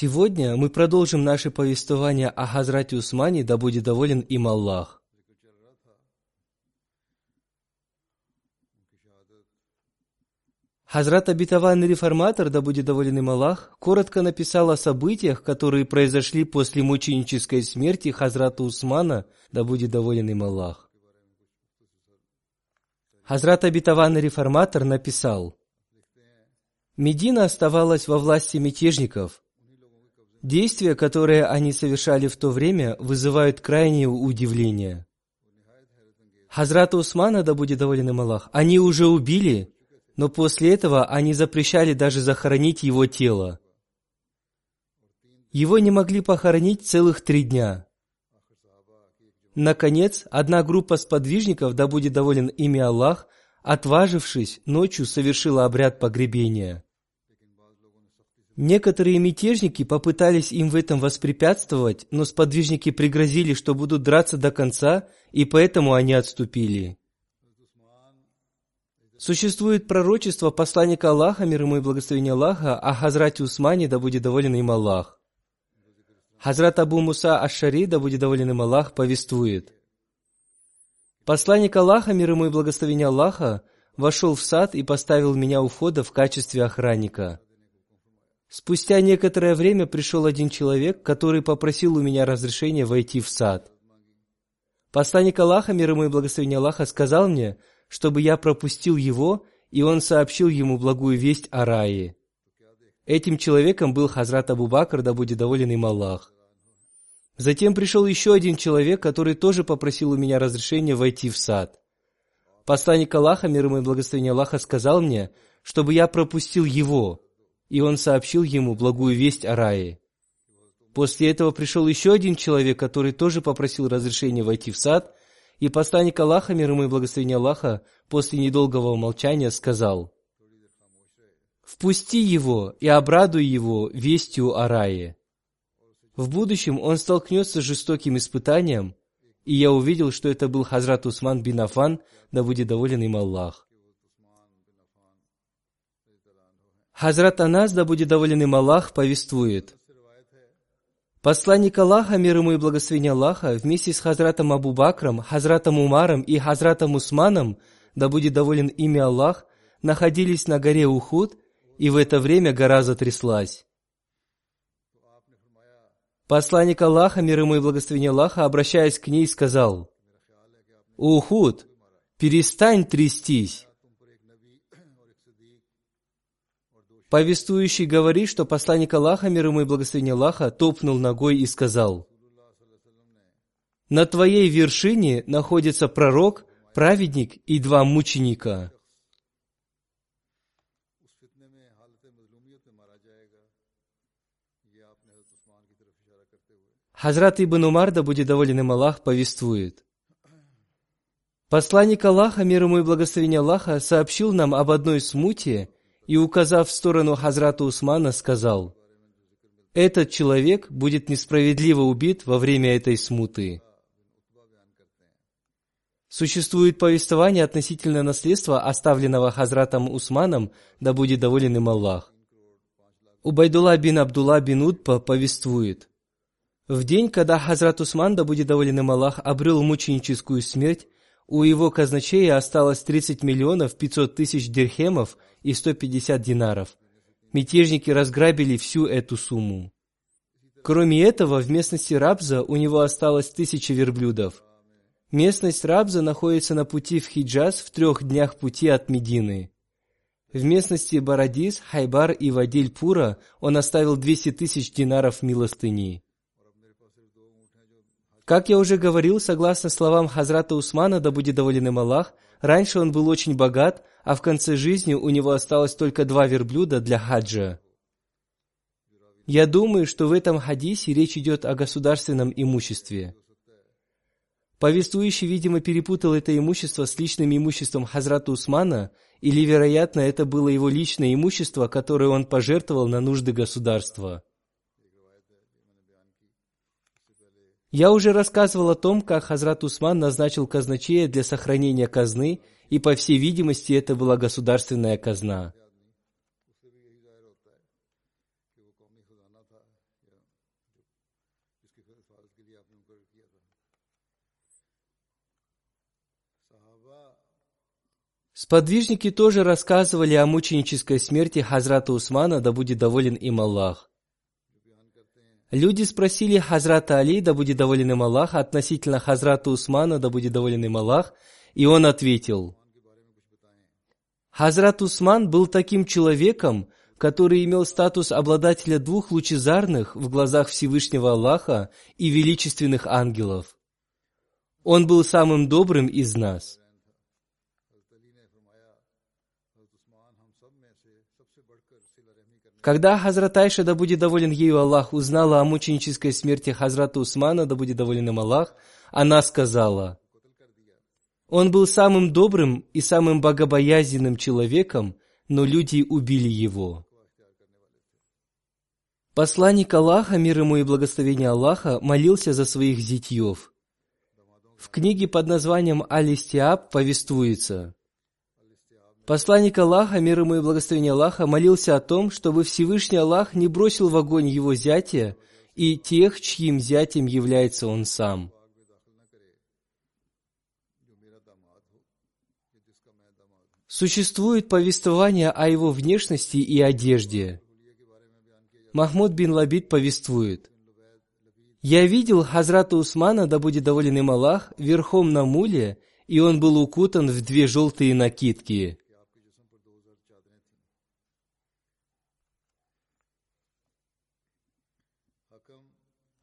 Сегодня мы продолжим наше повествование о Хазрате Усмане, да будет доволен им Аллах. Хазрат Абитаванный реформатор, да будет доволен им Аллах, коротко написал о событиях, которые произошли после мученической смерти Хазрата Усмана, да будет доволен им Аллах. Хазрат Абитаванный реформатор написал, Медина оставалась во власти мятежников. Действия, которые они совершали в то время, вызывают крайнее удивление. Хазрата Усмана, да будет доволен им Аллах, они уже убили, но после этого они запрещали даже захоронить его тело. Его не могли похоронить целых три дня. Наконец, одна группа сподвижников, да будет доволен ими Аллах, отважившись, ночью совершила обряд погребения. Некоторые мятежники попытались им в этом воспрепятствовать, но сподвижники пригрозили, что будут драться до конца, и поэтому они отступили. Существует пророчество посланника Аллаха, мир ему и благословение Аллаха, о Хазрате Усмане, да будет доволен им Аллах. Хазрат Абу Муса Аш-Шари, да будет доволен им Аллах, повествует. Посланник Аллаха, мир ему и благословение Аллаха, вошел в сад и поставил меня у входа в качестве охранника. Спустя некоторое время пришел один человек, который попросил у меня разрешения войти в сад. Посланник Аллаха, мир ему и благословение Аллаха, сказал мне – чтобы я пропустил его, и он сообщил ему благую весть о рае. Этим человеком был Хазрат Абу Бакр, да будет доволен им Аллах. Затем пришел еще один человек, который тоже попросил у меня разрешения войти в сад. Посланник Аллаха, мир ему и благословение Аллаха, сказал мне, чтобы я пропустил его, и он сообщил ему благую весть о рае. После этого пришел еще один человек, который тоже попросил разрешения войти в сад, и посланник Аллаха, мир ему и благословение Аллаха, после недолгого молчания сказал, «Впусти его и обрадуй его вестью о рае. В будущем он столкнется с жестоким испытанием, и я увидел, что это был Хазрат Усман бин Афан, да будет доволен им Аллах. Хазрат Анас, да будет доволен им Аллах, повествует – Посланник Аллаха, мир ему и благословение Аллаха, вместе с Хазратом Абу Бакром, Хазратом Умаром и Хазратом Усманом, да будет доволен ими Аллах, находились на горе Ухуд, и в это время гора затряслась. Посланник Аллаха, мир ему и благословение Аллаха, обращаясь к ней, сказал, «Ухуд, перестань трястись, Повествующий говорит, что посланник Аллаха, мир ему и благословение Аллаха, топнул ногой и сказал, «На твоей вершине находится пророк, праведник и два мученика». Хазрат Ибн Умар, будет доволен им Аллах, повествует. Посланник Аллаха, мир ему и благословение Аллаха, сообщил нам об одной смуте, и, указав в сторону Хазрата Усмана, сказал, «Этот человек будет несправедливо убит во время этой смуты». Существует повествование относительно наследства, оставленного Хазратом Усманом, да будет доволен им Аллах. Убайдулла бин Абдулла бин Утпа повествует. В день, когда Хазрат Усман, да будет доволен им Аллах, обрел мученическую смерть, у его казначея осталось 30 миллионов 500 тысяч дирхемов и 150 динаров. Мятежники разграбили всю эту сумму. Кроме этого, в местности Рабза у него осталось тысяча верблюдов. Местность Рабза находится на пути в Хиджаз в трех днях пути от Медины. В местности Барадис, Хайбар и Вадиль-Пура он оставил 200 тысяч динаров милостыни. Как я уже говорил, согласно словам Хазрата Усмана, да будет доволен им Аллах, раньше он был очень богат, а в конце жизни у него осталось только два верблюда для хаджа. Я думаю, что в этом хадисе речь идет о государственном имуществе. Повествующий, видимо, перепутал это имущество с личным имуществом Хазрата Усмана, или, вероятно, это было его личное имущество, которое он пожертвовал на нужды государства. Я уже рассказывал о том, как Хазрат Усман назначил казначея для сохранения казны, и, по всей видимости, это была государственная казна. Сподвижники тоже рассказывали о мученической смерти Хазрата Усмана, да будет доволен им Аллах. Люди спросили Хазрата Али, да будет доволен им Аллах, относительно Хазрата Усмана, да будет доволен им Аллах, и он ответил, Хазрат Усман был таким человеком, который имел статус обладателя двух лучезарных в глазах Всевышнего Аллаха и величественных ангелов. Он был самым добрым из нас. Когда Хазрат Айша, да будет доволен ею Аллах, узнала о мученической смерти Хазрата Усмана, да будет доволен им Аллах, она сказала, «Он был самым добрым и самым богобоязненным человеком, но люди убили его». Посланник Аллаха, мир ему и благословение Аллаха, молился за своих зятьев. В книге под названием «Алистиаб» повествуется – Посланник Аллаха, мир ему и благословение Аллаха, молился о том, чтобы Всевышний Аллах не бросил в огонь его зятя и тех, чьим зятем является он сам. Существует повествование о его внешности и одежде. Махмуд бин Лабид повествует. «Я видел Хазрата Усмана, да будет доволен им Аллах, верхом на муле, и он был укутан в две желтые накидки.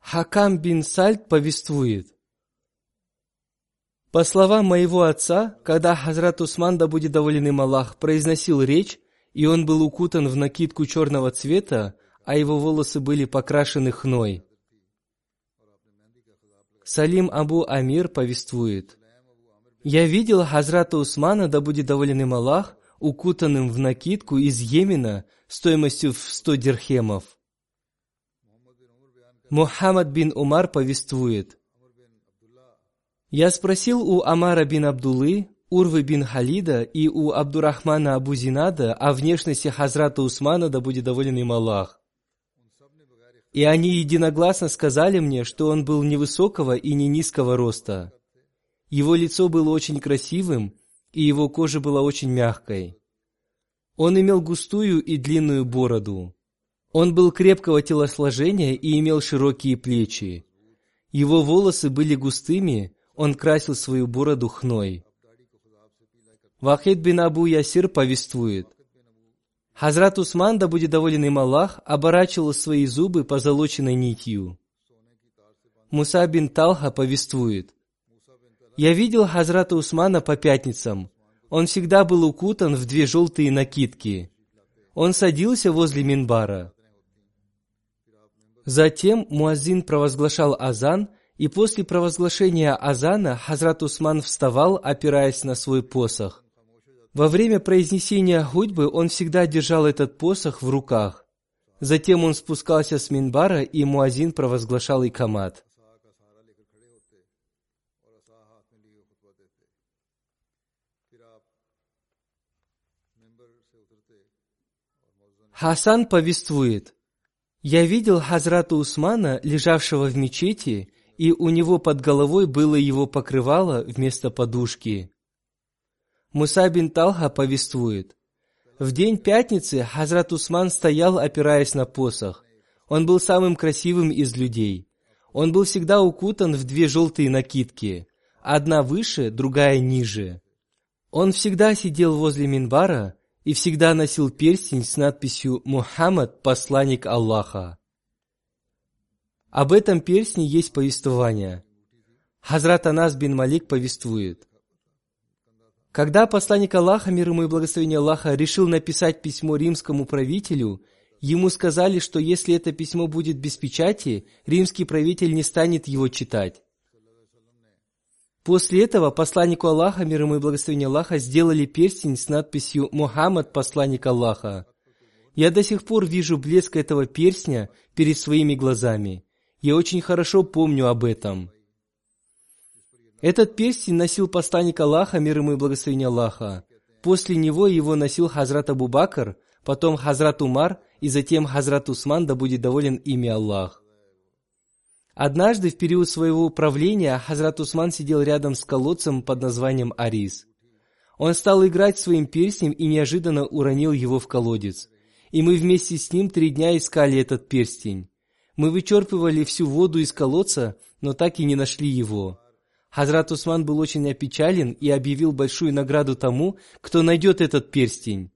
Хакам бин Сальд повествует. По словам моего отца, когда Хазрат Усман, да будет доволен им Аллах, произносил речь, и он был укутан в накидку черного цвета, а его волосы были покрашены хной. Салим Абу Амир повествует. «Я видел Хазрата Усмана, да будет доволен им Аллах, укутанным в накидку из Йемена стоимостью в сто дирхемов. Мухаммад бин Умар повествует. Я спросил у Амара бин Абдулы, Урвы бин Халида и у Абдурахмана Абу Зинада о внешности Хазрата Усмана, да будет доволен им Аллах. И они единогласно сказали мне, что он был невысокого и не низкого роста. Его лицо было очень красивым, и его кожа была очень мягкой. Он имел густую и длинную бороду. Он был крепкого телосложения и имел широкие плечи. Его волосы были густыми, он красил свою бороду хной. Вахид бин Абу Ясир повествует. Хазрат Усман, да будет доволен им Аллах, оборачивал свои зубы позолоченной нитью. Муса бин Талха повествует. Я видел Хазрата Усмана по пятницам. Он всегда был укутан в две желтые накидки. Он садился возле Минбара. Затем Муазин провозглашал азан, и после провозглашения азана Хазрат Усман вставал, опираясь на свой посох. Во время произнесения худьбы он всегда держал этот посох в руках. Затем он спускался с Минбара, и Муазин провозглашал икамат. Хасан повествует, «Я видел Хазрата Усмана, лежавшего в мечети, и у него под головой было его покрывало вместо подушки». Муса бин Талха повествует, «В день пятницы Хазрат Усман стоял, опираясь на посох. Он был самым красивым из людей. Он был всегда укутан в две желтые накидки, одна выше, другая ниже. Он всегда сидел возле Минбара и всегда носил перстень с надписью «Мухаммад, посланник Аллаха». Об этом перстне есть повествование. Хазрат Анас бин Малик повествует. Когда посланник Аллаха, мир ему и благословение Аллаха, решил написать письмо римскому правителю, ему сказали, что если это письмо будет без печати, римский правитель не станет его читать. После этого посланнику Аллаха, мир ему и благословение Аллаха, сделали перстень с надписью «Мухаммад, посланник Аллаха». Я до сих пор вижу блеск этого перстня перед своими глазами. Я очень хорошо помню об этом. Этот перстень носил посланник Аллаха, мир ему и благословение Аллаха. После него его носил Хазрат Абу Бакр, потом Хазрат Умар и затем Хазрат Усман, да будет доволен ими Аллах. Однажды в период своего правления Хазрат Усман сидел рядом с колодцем под названием Арис. Он стал играть своим перстнем и неожиданно уронил его в колодец. И мы вместе с ним три дня искали этот перстень. Мы вычерпывали всю воду из колодца, но так и не нашли его. Хазрат Усман был очень опечален и объявил большую награду тому, кто найдет этот перстень.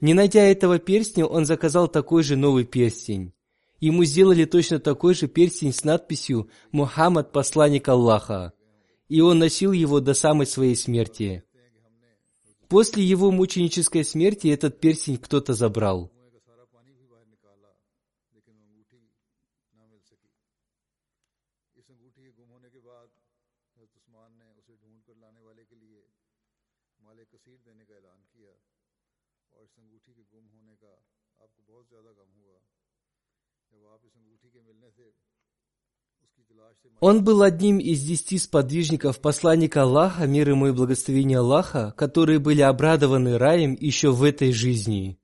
Не найдя этого перстня, он заказал такой же новый перстень. Ему сделали точно такой же перстень с надписью «Мухаммад, посланник Аллаха», и он носил его до самой своей смерти. После его мученической смерти этот перстень кто-то забрал. Он был одним из десяти сподвижников посланника Аллаха, мир ему и благословения Аллаха, которые были обрадованы раем еще в этой жизни.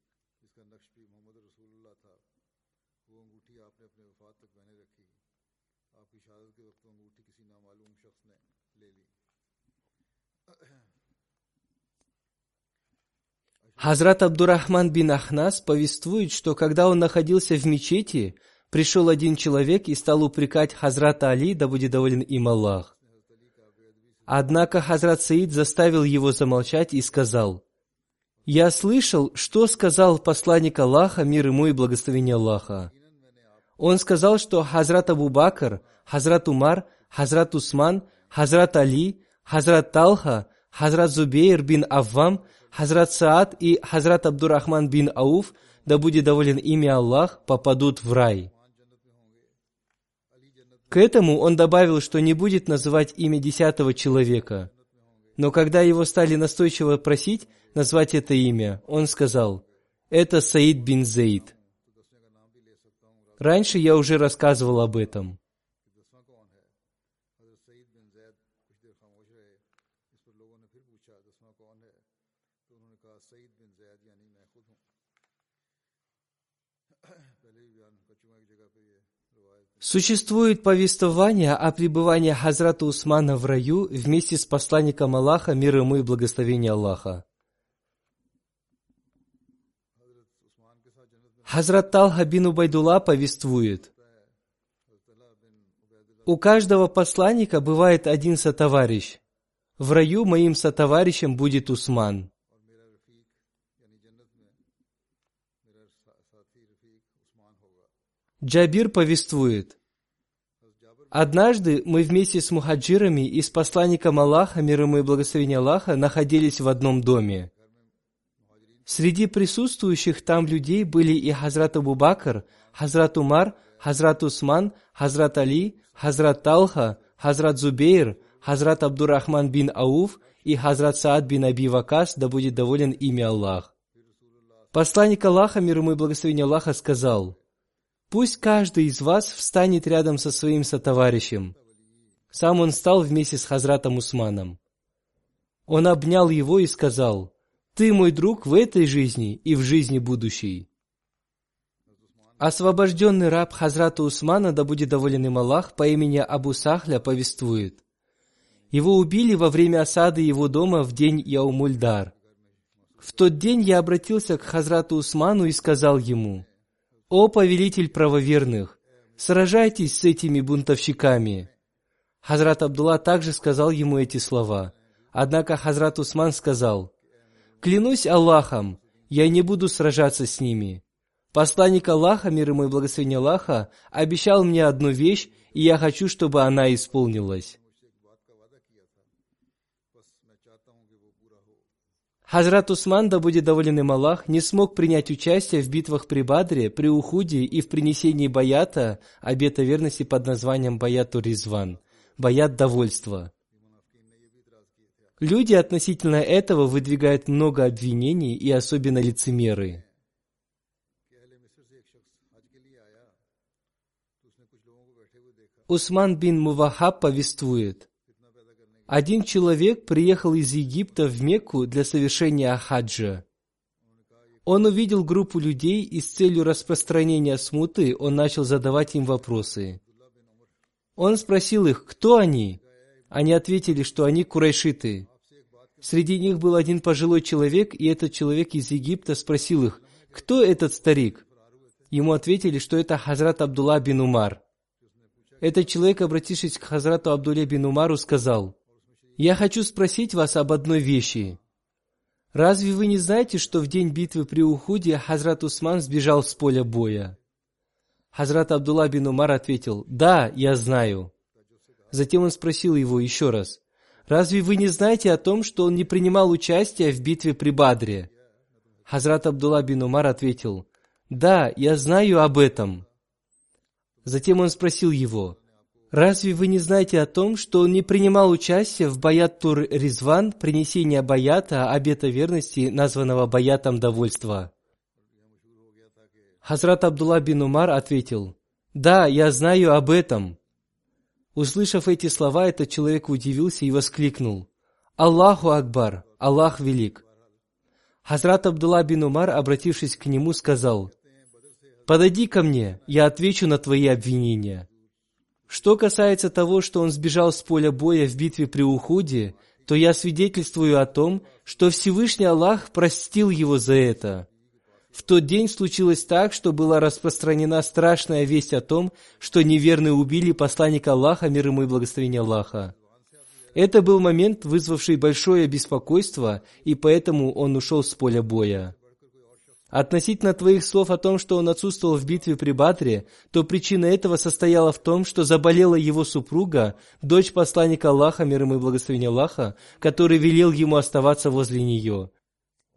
Хазрат Абдурахман бин Ахнас повествует, что когда он находился в мечети, пришел один человек и стал упрекать Хазрата Али, да будет доволен им Аллах. Однако Хазрат Саид заставил его замолчать и сказал, «Я слышал, что сказал посланник Аллаха, мир ему и благословение Аллаха. Он сказал, что Хазрат Абу Бакр, Хазрат Умар, Хазрат Усман, Хазрат Али, Хазрат Талха, Хазрат Зубейр бин Аввам, Хазрат Саад и Хазрат Абдурахман бин Ауф, да будет доволен ими Аллах, попадут в рай. К этому он добавил, что не будет называть имя десятого человека. Но когда его стали настойчиво просить назвать это имя, он сказал, «Это Саид бин Зейд». Раньше я уже рассказывал об этом. Существует повествование о пребывании Хазрата Усмана в раю вместе с посланником Аллаха, мир ему и благословение Аллаха. Хазрат Талха бин Убайдулла повествует, «У каждого посланника бывает один сотоварищ. В раю моим сотоварищем будет Усман». Джабир повествует, Однажды мы вместе с мухаджирами и с посланником Аллаха, мир ему и благословение Аллаха, находились в одном доме. Среди присутствующих там людей были и Хазрат Абу Бакр, Хазрат Умар, Хазрат Усман, Хазрат Али, Хазрат Талха, Хазрат Зубейр, Хазрат Абдурахман бин Ауф и Хазрат Саад бин Аби Вакас, да будет доволен ими Аллах. Посланник Аллаха, мир ему и благословение Аллаха, сказал – Пусть каждый из вас встанет рядом со своим сотоварищем. Сам он стал вместе с Хазратом Усманом. Он обнял его и сказал, «Ты мой друг в этой жизни и в жизни будущей». Освобожденный раб Хазрата Усмана, да будет доволен им Аллах, по имени Абу Сахля повествует. Его убили во время осады его дома в день Яумульдар. В тот день я обратился к Хазрату Усману и сказал ему, «О повелитель правоверных, сражайтесь с этими бунтовщиками». Хазрат Абдулла также сказал ему эти слова. Однако Хазрат Усман сказал, «Клянусь Аллахом, я не буду сражаться с ними. Посланник Аллаха, мир ему и благословение Аллаха, обещал мне одну вещь, и я хочу, чтобы она исполнилась». Хазрат Усман, да будет доволен им Аллах, не смог принять участие в битвах при Бадре, при Ухуде и в принесении баята, обета верности под названием Баяту Ризван, баят довольства. Люди относительно этого выдвигают много обвинений и особенно лицемеры. Усман бин Мувахаб повествует, один человек приехал из Египта в Мекку для совершения хаджа. Он увидел группу людей и с целью распространения смуты он начал задавать им вопросы. Он спросил их, кто они? Они ответили, что они курайшиты. Среди них был один пожилой человек, и этот человек из Египта спросил их, кто этот старик? Ему ответили, что это Хазрат Абдулла бин Умар. Этот человек, обратившись к Хазрату Абдулле бин Умару, сказал, я хочу спросить вас об одной вещи. Разве вы не знаете, что в день битвы при Ухуде Хазрат Усман сбежал с поля боя? Хазрат Абдулла бин Умар ответил, «Да, я знаю». Затем он спросил его еще раз, «Разве вы не знаете о том, что он не принимал участия в битве при Бадре?» Хазрат Абдулла бин Умар ответил, «Да, я знаю об этом». Затем он спросил его, Разве вы не знаете о том, что он не принимал участие в Баят Тур Ризван, принесение Баята, обета верности, названного Баятом довольства? Хазрат Абдулла бин Умар ответил, «Да, я знаю об этом». Услышав эти слова, этот человек удивился и воскликнул, «Аллаху Акбар! Аллах велик!» Хазрат Абдулла бин Умар, обратившись к нему, сказал, «Подойди ко мне, я отвечу на твои обвинения». Что касается того, что он сбежал с поля боя в битве при Ухуде, то я свидетельствую о том, что Всевышний Аллах простил его за это. В тот день случилось так, что была распространена страшная весть о том, что неверные убили посланника Аллаха, мир ему и благословение Аллаха. Это был момент, вызвавший большое беспокойство, и поэтому он ушел с поля боя. Относительно твоих слов о том, что он отсутствовал в битве при Батре, то причина этого состояла в том, что заболела его супруга, дочь посланника Аллаха, мир ему и благословение Аллаха, который велел ему оставаться возле нее.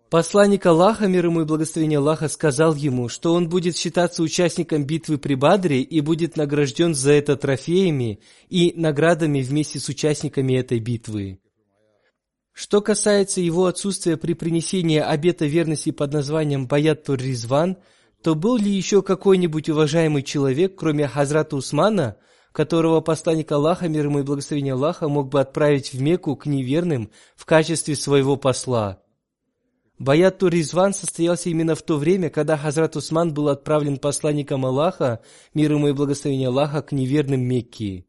Посланник Аллаха, мир ему и благословение Аллаха, сказал ему, что он будет считаться участником битвы при Бадре и будет награжден за это трофеями и наградами вместе с участниками этой битвы. Что касается его отсутствия при принесении обета верности под названием Баят Тур Ризван, то был ли еще какой-нибудь уважаемый человек, кроме Хазрата Усмана, которого посланник Аллаха, мир ему и благословение Аллаха, мог бы отправить в Мекку к неверным в качестве своего посла? Баят Тур Ризван состоялся именно в то время, когда Хазрат Усман был отправлен посланником Аллаха, мир ему и благословение Аллаха, к неверным Мекки.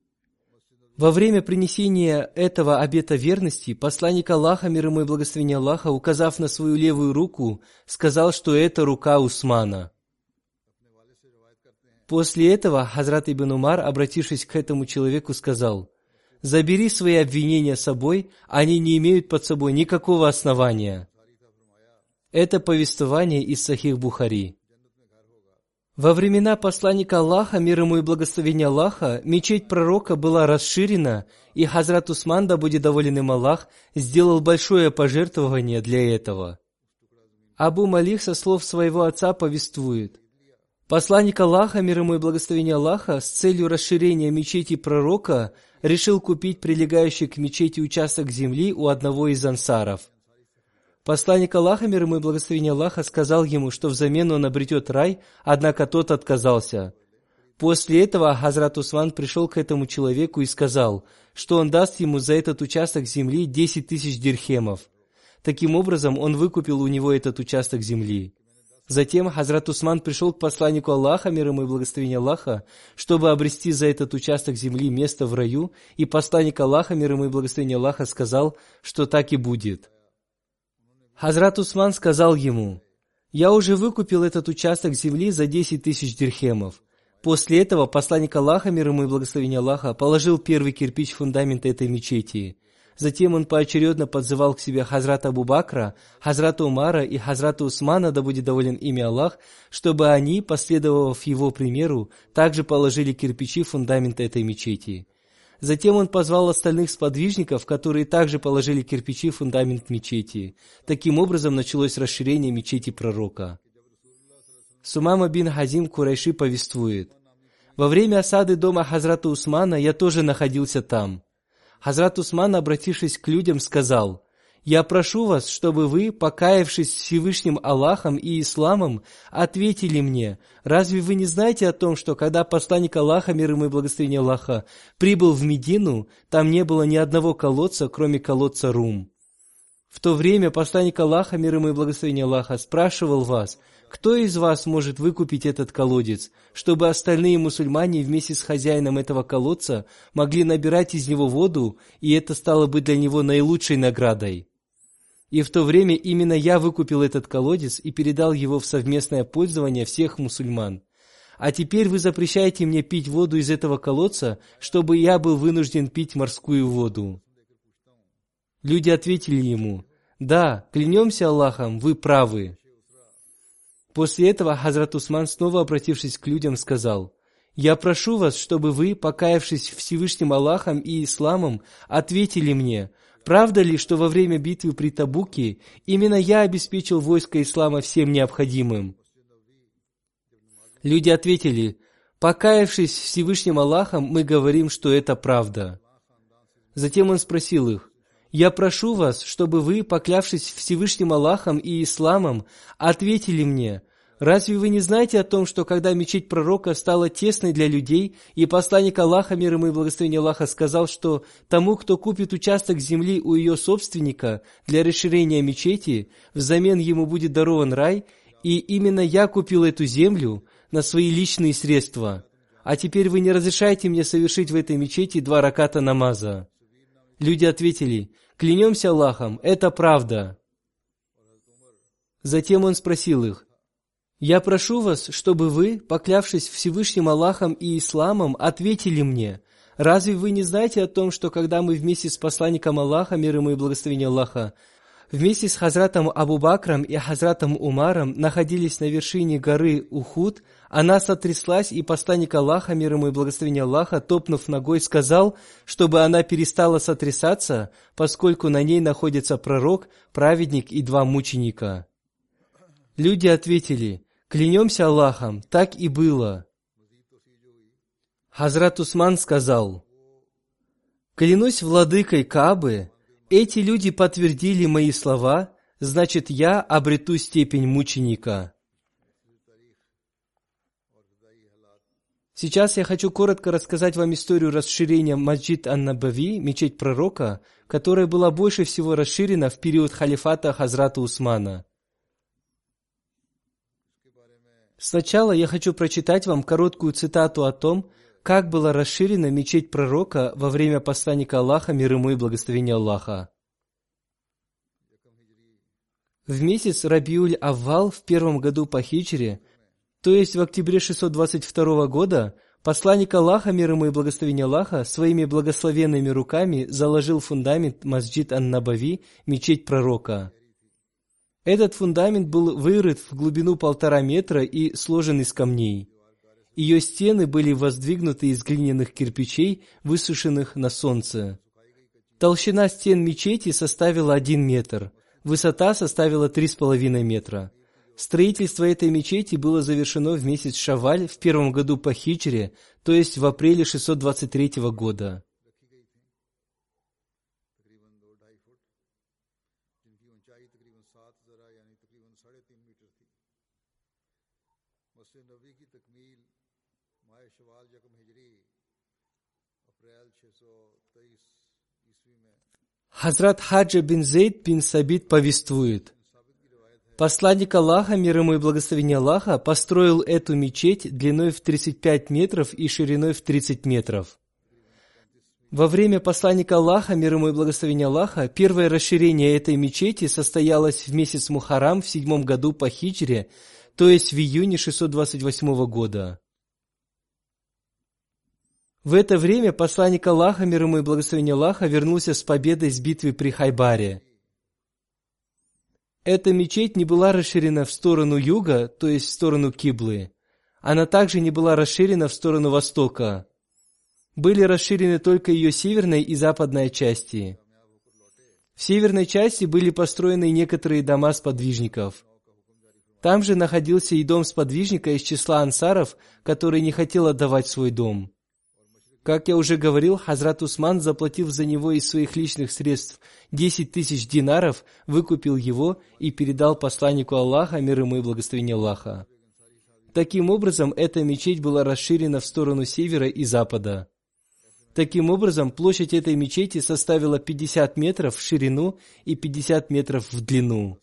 Во время принесения этого обета верности посланник Аллаха, мир ему и благословение Аллаха, указав на свою левую руку, сказал, что это рука Усмана. После этого Хазрат Ибн Умар, обратившись к этому человеку, сказал, «Забери свои обвинения с собой, они не имеют под собой никакого основания». Это повествование из Сахих Бухари. Во времена посланника Аллаха, мир ему и благословения Аллаха, мечеть пророка была расширена, и Хазрат Усман, да будет доволен им Аллах, сделал большое пожертвование для этого. Абу Малих со слов своего отца повествует. Посланник Аллаха, мир ему и благословение Аллаха, с целью расширения мечети пророка, решил купить прилегающий к мечети участок земли у одного из ансаров – Посланник Аллаха, мир ему и благословение Аллаха, сказал ему, что взамен он обретет рай, однако тот отказался. После этого Хазрат Усман пришел к этому человеку и сказал, что он даст ему за этот участок земли 10 тысяч дирхемов. Таким образом, он выкупил у него этот участок земли. Затем Хазрат Усман пришел к посланнику Аллаха, мир ему и благословение Аллаха, чтобы обрести за этот участок земли место в раю, и посланник Аллаха, мир ему и благословение Аллаха, сказал, что так и будет. Хазрат Усман сказал ему, «Я уже выкупил этот участок земли за 10 тысяч дирхемов. После этого посланник Аллаха, мир ему и благословение Аллаха, положил первый кирпич фундамента этой мечети. Затем он поочередно подзывал к себе Хазрата Абу Бакра, Хазрата Умара и Хазрата Усмана, да будет доволен ими Аллах, чтобы они, последовав его примеру, также положили кирпичи фундамента этой мечети. Затем он позвал остальных сподвижников, которые также положили кирпичи в фундамент мечети. Таким образом началось расширение мечети пророка. Сумама бин Хазим Курайши повествует. Во время осады дома Хазрата Усмана я тоже находился там. Хазрат Усман, обратившись к людям, сказал, «Я прошу вас, чтобы вы, покаявшись Всевышним Аллахом и Исламом, ответили мне, разве вы не знаете о том, что когда посланник Аллаха, мир ему и благословение Аллаха, прибыл в Медину, там не было ни одного колодца, кроме колодца Рум?» В то время посланник Аллаха, мир ему и благословение Аллаха, спрашивал вас – кто из вас может выкупить этот колодец, чтобы остальные мусульмане вместе с хозяином этого колодца могли набирать из него воду, и это стало бы для него наилучшей наградой? И в то время именно я выкупил этот колодец и передал его в совместное пользование всех мусульман. А теперь вы запрещаете мне пить воду из этого колодца, чтобы я был вынужден пить морскую воду. Люди ответили ему, «Да, клянемся Аллахом, вы правы». После этого Хазрат Усман, снова обратившись к людям, сказал, «Я прошу вас, чтобы вы, покаявшись Всевышним Аллахом и Исламом, ответили мне, правда ли, что во время битвы при Табуке именно я обеспечил войско Ислама всем необходимым?» Люди ответили, «Покаявшись Всевышним Аллахом, мы говорим, что это правда». Затем он спросил их, я прошу вас, чтобы вы, поклявшись Всевышним Аллахом и Исламом, ответили мне, разве вы не знаете о том, что когда мечеть пророка стала тесной для людей, и посланник Аллаха, мир ему и благословение Аллаха, сказал, что тому, кто купит участок земли у ее собственника для расширения мечети, взамен ему будет дарован рай, и именно я купил эту землю на свои личные средства. А теперь вы не разрешаете мне совершить в этой мечети два раката намаза. Люди ответили, Клянемся Аллахом, это правда. Затем он спросил их, «Я прошу вас, чтобы вы, поклявшись Всевышним Аллахом и Исламом, ответили мне, разве вы не знаете о том, что когда мы вместе с посланником Аллаха, мир ему и благословение Аллаха, вместе с Хазратом Абу Бакром и Хазратом Умаром находились на вершине горы Ухуд, она сотряслась, и посланник Аллаха, мир ему и благословение Аллаха, топнув ногой, сказал, чтобы она перестала сотрясаться, поскольку на ней находится пророк, праведник и два мученика. Люди ответили, клянемся Аллахом, так и было. Хазрат Усман сказал, «Клянусь владыкой Кабы, эти люди подтвердили мои слова, значит, я обрету степень мученика». Сейчас я хочу коротко рассказать вам историю расширения Маджид Ан-Набави, мечеть пророка, которая была больше всего расширена в период халифата Хазрата Усмана. Сначала я хочу прочитать вам короткую цитату о том, как была расширена мечеть пророка во время посланника Аллаха, мир ему и благословения Аллаха. В месяц Рабиуль Аввал в первом году по хиджре – то есть в октябре 622 года посланник Аллаха, мир ему и благословение Аллаха, своими благословенными руками заложил фундамент Масджид Ан-Набави, мечеть пророка. Этот фундамент был вырыт в глубину полтора метра и сложен из камней. Ее стены были воздвигнуты из глиняных кирпичей, высушенных на солнце. Толщина стен мечети составила один метр, высота составила три с половиной метра. Строительство этой мечети было завершено в месяц Шаваль в первом году по хиджре, то есть в апреле 623 года. Хазрат Хаджа бин Зейд бин Сабит повествует. Посланник Аллаха, мир ему и благословение Аллаха, построил эту мечеть длиной в 35 метров и шириной в 30 метров. Во время посланника Аллаха, мир ему и благословение Аллаха, первое расширение этой мечети состоялось в месяц Мухарам в седьмом году по хиджре, то есть в июне 628 года. В это время посланник Аллаха, мир ему и благословение Аллаха, вернулся с победой с битвы при Хайбаре. Эта мечеть не была расширена в сторону юга, то есть в сторону Киблы. Она также не была расширена в сторону востока. Были расширены только ее северная и западная части. В северной части были построены некоторые дома сподвижников. Там же находился и дом сподвижника из числа ансаров, который не хотел отдавать свой дом. Как я уже говорил, Хазрат Усман, заплатив за него из своих личных средств 10 тысяч динаров, выкупил его и передал посланнику Аллаха, мир ему и благословение Аллаха. Таким образом, эта мечеть была расширена в сторону севера и запада. Таким образом, площадь этой мечети составила 50 метров в ширину и 50 метров в длину.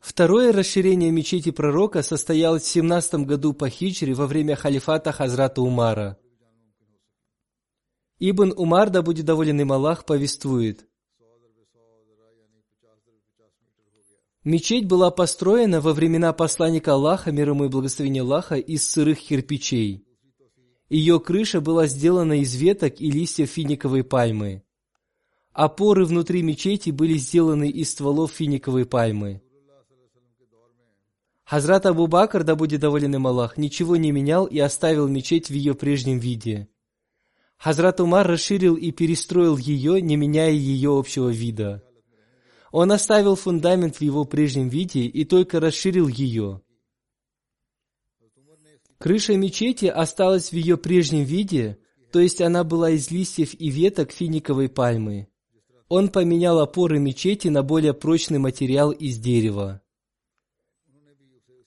Второе расширение мечети пророка состоялось в 17 году по хиджре во время халифата Хазрата Умара. Ибн Умар, да будет доволен им Аллах, повествует. Мечеть была построена во времена посланника Аллаха, мир ему и благословения Аллаха, из сырых кирпичей. Ее крыша была сделана из веток и листьев финиковой пальмы. Опоры внутри мечети были сделаны из стволов финиковой пальмы. Хазрат Абу Бакр, да будет доволен им Аллах, ничего не менял и оставил мечеть в ее прежнем виде. Хазрат Умар расширил и перестроил ее, не меняя ее общего вида. Он оставил фундамент в его прежнем виде и только расширил ее. Крыша мечети осталась в ее прежнем виде, то есть она была из листьев и веток финиковой пальмы. Он поменял опоры мечети на более прочный материал из дерева.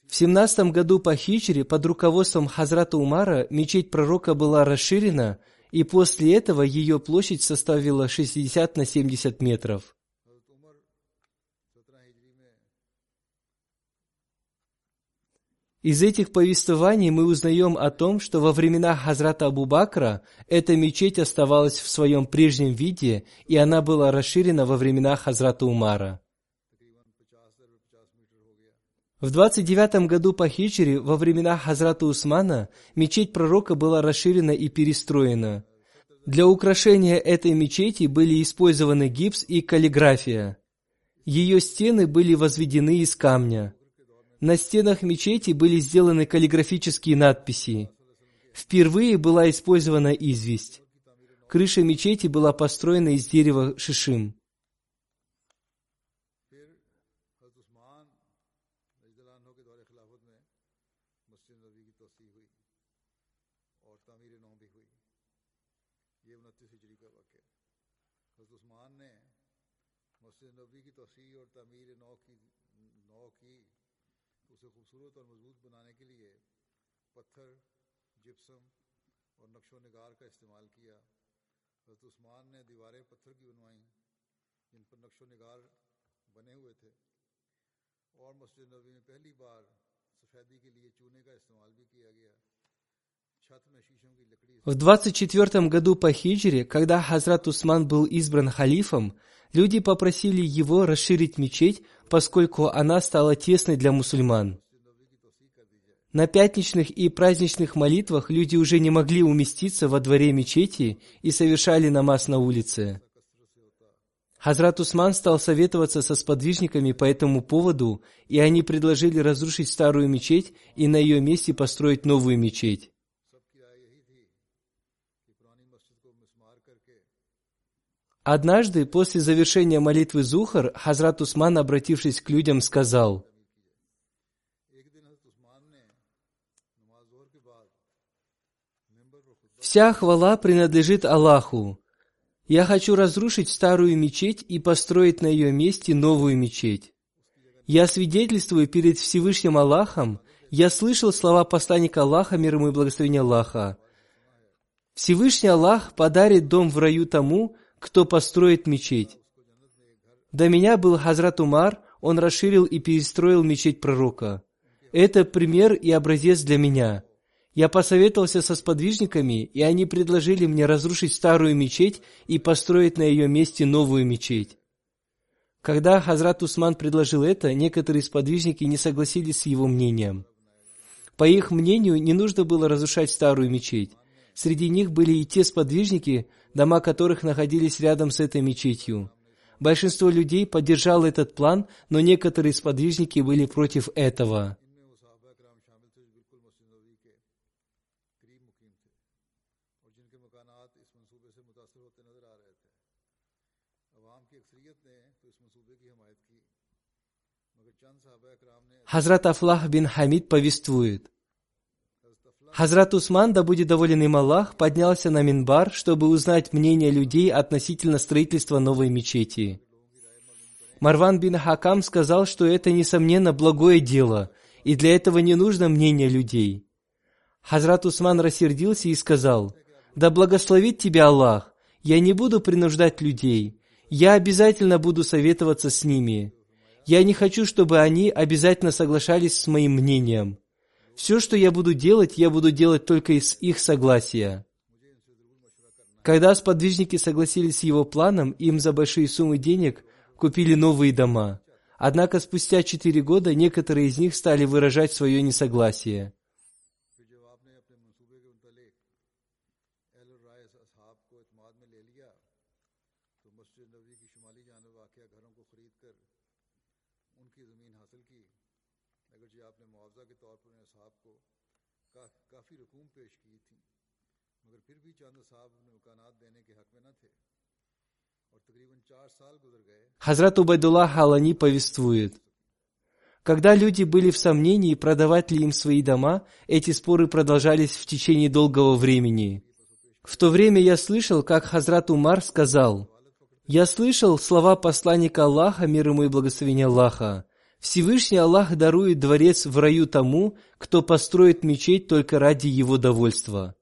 В 17 году по хиджре под руководством Хазрата Умара мечеть пророка была расширена, и после этого ее площадь составила 60 на 70 метров. Из этих повествований мы узнаем о том, что во времена Хазрата Абу Бакра эта мечеть оставалась в своем прежнем виде, и она была расширена во времена Хазрата Умара. В 29 году по хиджре, во времена Хазрата Усмана, мечеть пророка была расширена и перестроена. Для украшения этой мечети были использованы гипс и каллиграфия. Ее стены были возведены из камня. На стенах мечети были сделаны каллиграфические надписи. Впервые была использована известь. Крыша мечети была построена из дерева шишим. В 24 году по хиджре, когда Хазрат Усман был избран халифом, люди попросили его расширить мечеть, поскольку она стала тесной для мусульман. На пятничных и праздничных молитвах люди уже не могли уместиться во дворе мечети и совершали намаз на улице. Хазрат Усман стал советоваться со сподвижниками по этому поводу, и они предложили разрушить старую мечеть и на ее месте построить новую мечеть. Однажды, после завершения молитвы Зухар, Хазрат Усман, обратившись к людям, сказал, «Вся хвала принадлежит Аллаху, я хочу разрушить старую мечеть и построить на ее месте новую мечеть. Я свидетельствую перед Всевышним Аллахом, я слышал слова посланника Аллаха, мир ему и благословения Аллаха. Всевышний Аллах подарит дом в раю тому, кто построит мечеть. До меня был Хазрат Умар, он расширил и перестроил мечеть пророка. Это пример и образец для меня. Я посоветовался со сподвижниками, и они предложили мне разрушить старую мечеть и построить на ее месте новую мечеть. Когда Хазрат Усман предложил это, некоторые сподвижники не согласились с его мнением. По их мнению, не нужно было разрушать старую мечеть. Среди них были и те сподвижники, дома которых находились рядом с этой мечетью. Большинство людей поддержало этот план, но некоторые сподвижники были против этого. Хазрат Афлах бин Хамид повествует. Хазрат Усман, да будет доволен им Аллах, поднялся на Минбар, чтобы узнать мнение людей относительно строительства новой мечети. Марван бин Хакам сказал, что это, несомненно, благое дело, и для этого не нужно мнение людей. Хазрат Усман рассердился и сказал, «Да благословит тебя Аллах, я не буду принуждать людей, я обязательно буду советоваться с ними. Я не хочу, чтобы они обязательно соглашались с моим мнением. Все, что я буду делать, я буду делать только из их согласия. Когда сподвижники согласились с его планом, им за большие суммы денег купили новые дома. Однако спустя четыре года некоторые из них стали выражать свое несогласие. Хазрат Убайдуллах Халани повествует, когда люди были в сомнении, продавать ли им свои дома, эти споры продолжались в течение долгого времени. В то время я слышал, как Хазрат Умар сказал, «Я слышал слова посланника Аллаха, мир ему и благословения Аллаха. Всевышний Аллах дарует дворец в раю тому, кто построит мечеть только ради его довольства».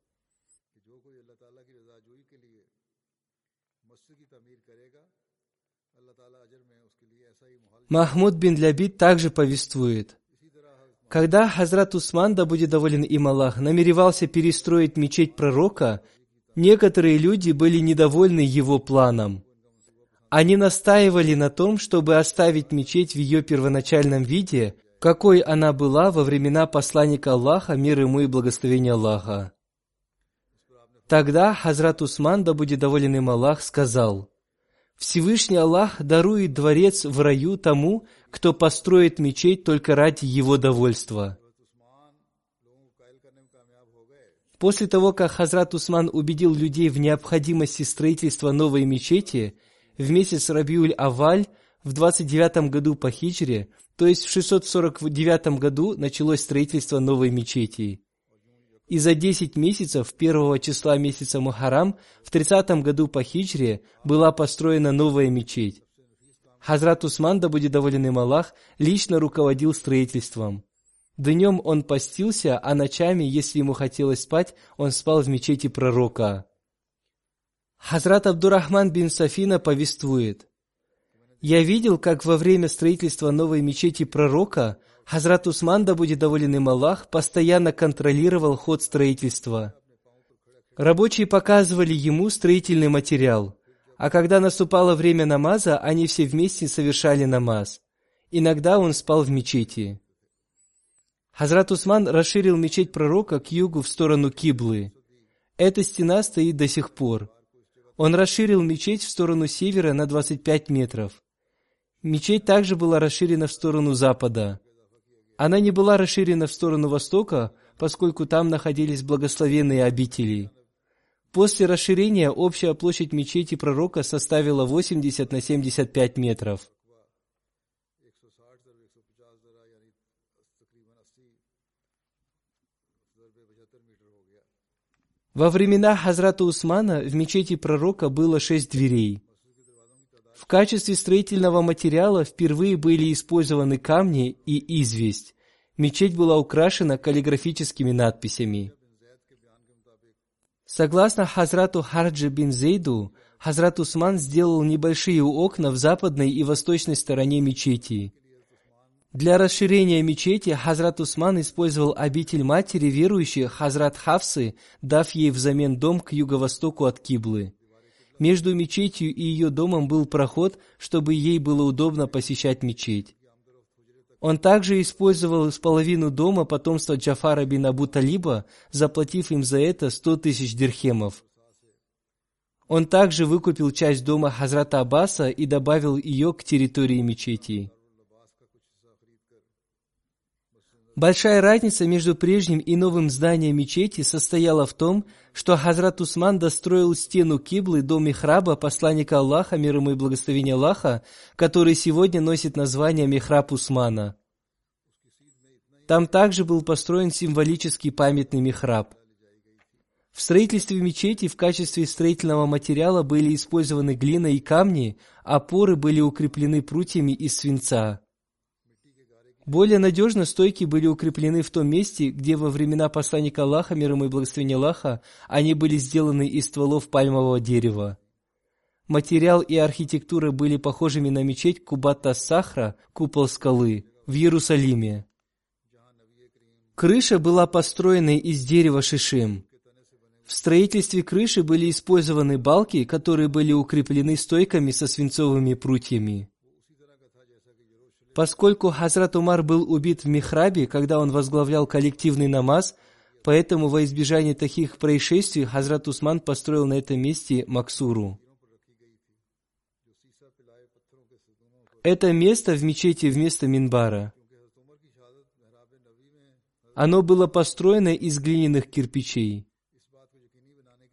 Махмуд бин Лябид также повествует. Когда Хазрат Усман, да будет доволен им Аллах, намеревался перестроить мечеть пророка, некоторые люди были недовольны его планом. Они настаивали на том, чтобы оставить мечеть в ее первоначальном виде, какой она была во времена посланника Аллаха, мир ему и благословения Аллаха. Тогда Хазрат Усман, да будет доволен им Аллах, сказал – Всевышний Аллах дарует дворец в раю тому, кто построит мечеть только ради его довольства. После того, как Хазрат Усман убедил людей в необходимости строительства новой мечети, в месяц Рабиуль Аваль в 29 году по хиджре, то есть в 649 году началось строительство новой мечети и за 10 месяцев первого числа месяца Мухарам в 30 году по хиджре была построена новая мечеть. Хазрат Усман, да будет доволен им Аллах, лично руководил строительством. Днем он постился, а ночами, если ему хотелось спать, он спал в мечети пророка. Хазрат Абдурахман бин Сафина повествует. «Я видел, как во время строительства новой мечети пророка – Хазрат Усман, да будет доволен им Аллах, постоянно контролировал ход строительства. Рабочие показывали ему строительный материал, а когда наступало время намаза, они все вместе совершали намаз. Иногда он спал в мечети. Хазрат Усман расширил мечеть пророка к югу в сторону Киблы. Эта стена стоит до сих пор. Он расширил мечеть в сторону севера на 25 метров. Мечеть также была расширена в сторону запада. Она не была расширена в сторону востока, поскольку там находились благословенные обители. После расширения общая площадь мечети пророка составила 80 на 75 метров. Во времена Хазрата Усмана в мечети пророка было шесть дверей. В качестве строительного материала впервые были использованы камни и известь. Мечеть была украшена каллиграфическими надписями. Согласно Хазрату Харджи бин Зейду, Хазрат Усман сделал небольшие окна в западной и восточной стороне мечети. Для расширения мечети Хазрат Усман использовал обитель матери верующих Хазрат Хавсы, дав ей взамен дом к юго-востоку от Киблы. Между мечетью и ее домом был проход, чтобы ей было удобно посещать мечеть. Он также использовал половину дома потомства Джафара бин Абу Талиба, заплатив им за это сто тысяч дирхемов. Он также выкупил часть дома Хазрата Аббаса и добавил ее к территории мечети. Большая разница между прежним и новым зданием мечети состояла в том, что Хазрат Усман достроил стену Киблы до Михраба посланника Аллаха, мир ему и благословения Аллаха, который сегодня носит название Михраб Усмана. Там также был построен символический памятный Михраб. В строительстве мечети в качестве строительного материала были использованы глина и камни, опоры были укреплены прутьями из свинца. Более надежно стойки были укреплены в том месте, где во времена посланника Аллаха, мир ему и благословения Аллаха, они были сделаны из стволов пальмового дерева. Материал и архитектура были похожими на мечеть Кубата Сахра, купол скалы, в Иерусалиме. Крыша была построена из дерева шишим. В строительстве крыши были использованы балки, которые были укреплены стойками со свинцовыми прутьями. Поскольку Хазрат Умар был убит в Михрабе, когда он возглавлял коллективный намаз, поэтому во избежание таких происшествий Хазрат Усман построил на этом месте Максуру. Это место в мечети вместо Минбара. Оно было построено из глиняных кирпичей.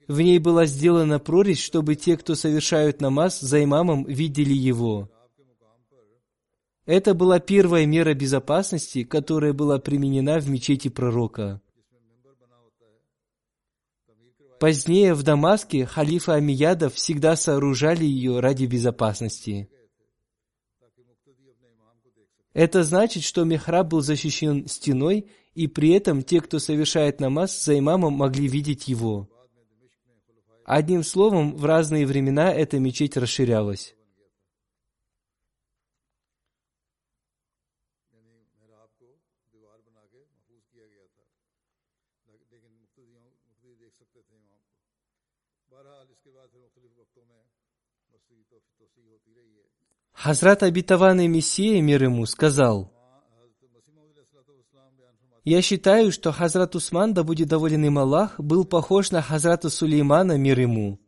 В ней была сделана прорезь, чтобы те, кто совершают намаз за имамом, видели его. Это была первая мера безопасности, которая была применена в мечети пророка. Позднее в Дамаске халифа Амиядов всегда сооружали ее ради безопасности. Это значит, что михраб был защищен стеной, и при этом те, кто совершает намаз за имамом, могли видеть его. Одним словом, в разные времена эта мечеть расширялась. Хазрат обетованный Мессия, мир ему, сказал, «Я считаю, что Хазрат Усман, да будет доволен им Аллах, был похож на Хазрата Сулеймана, мир ему.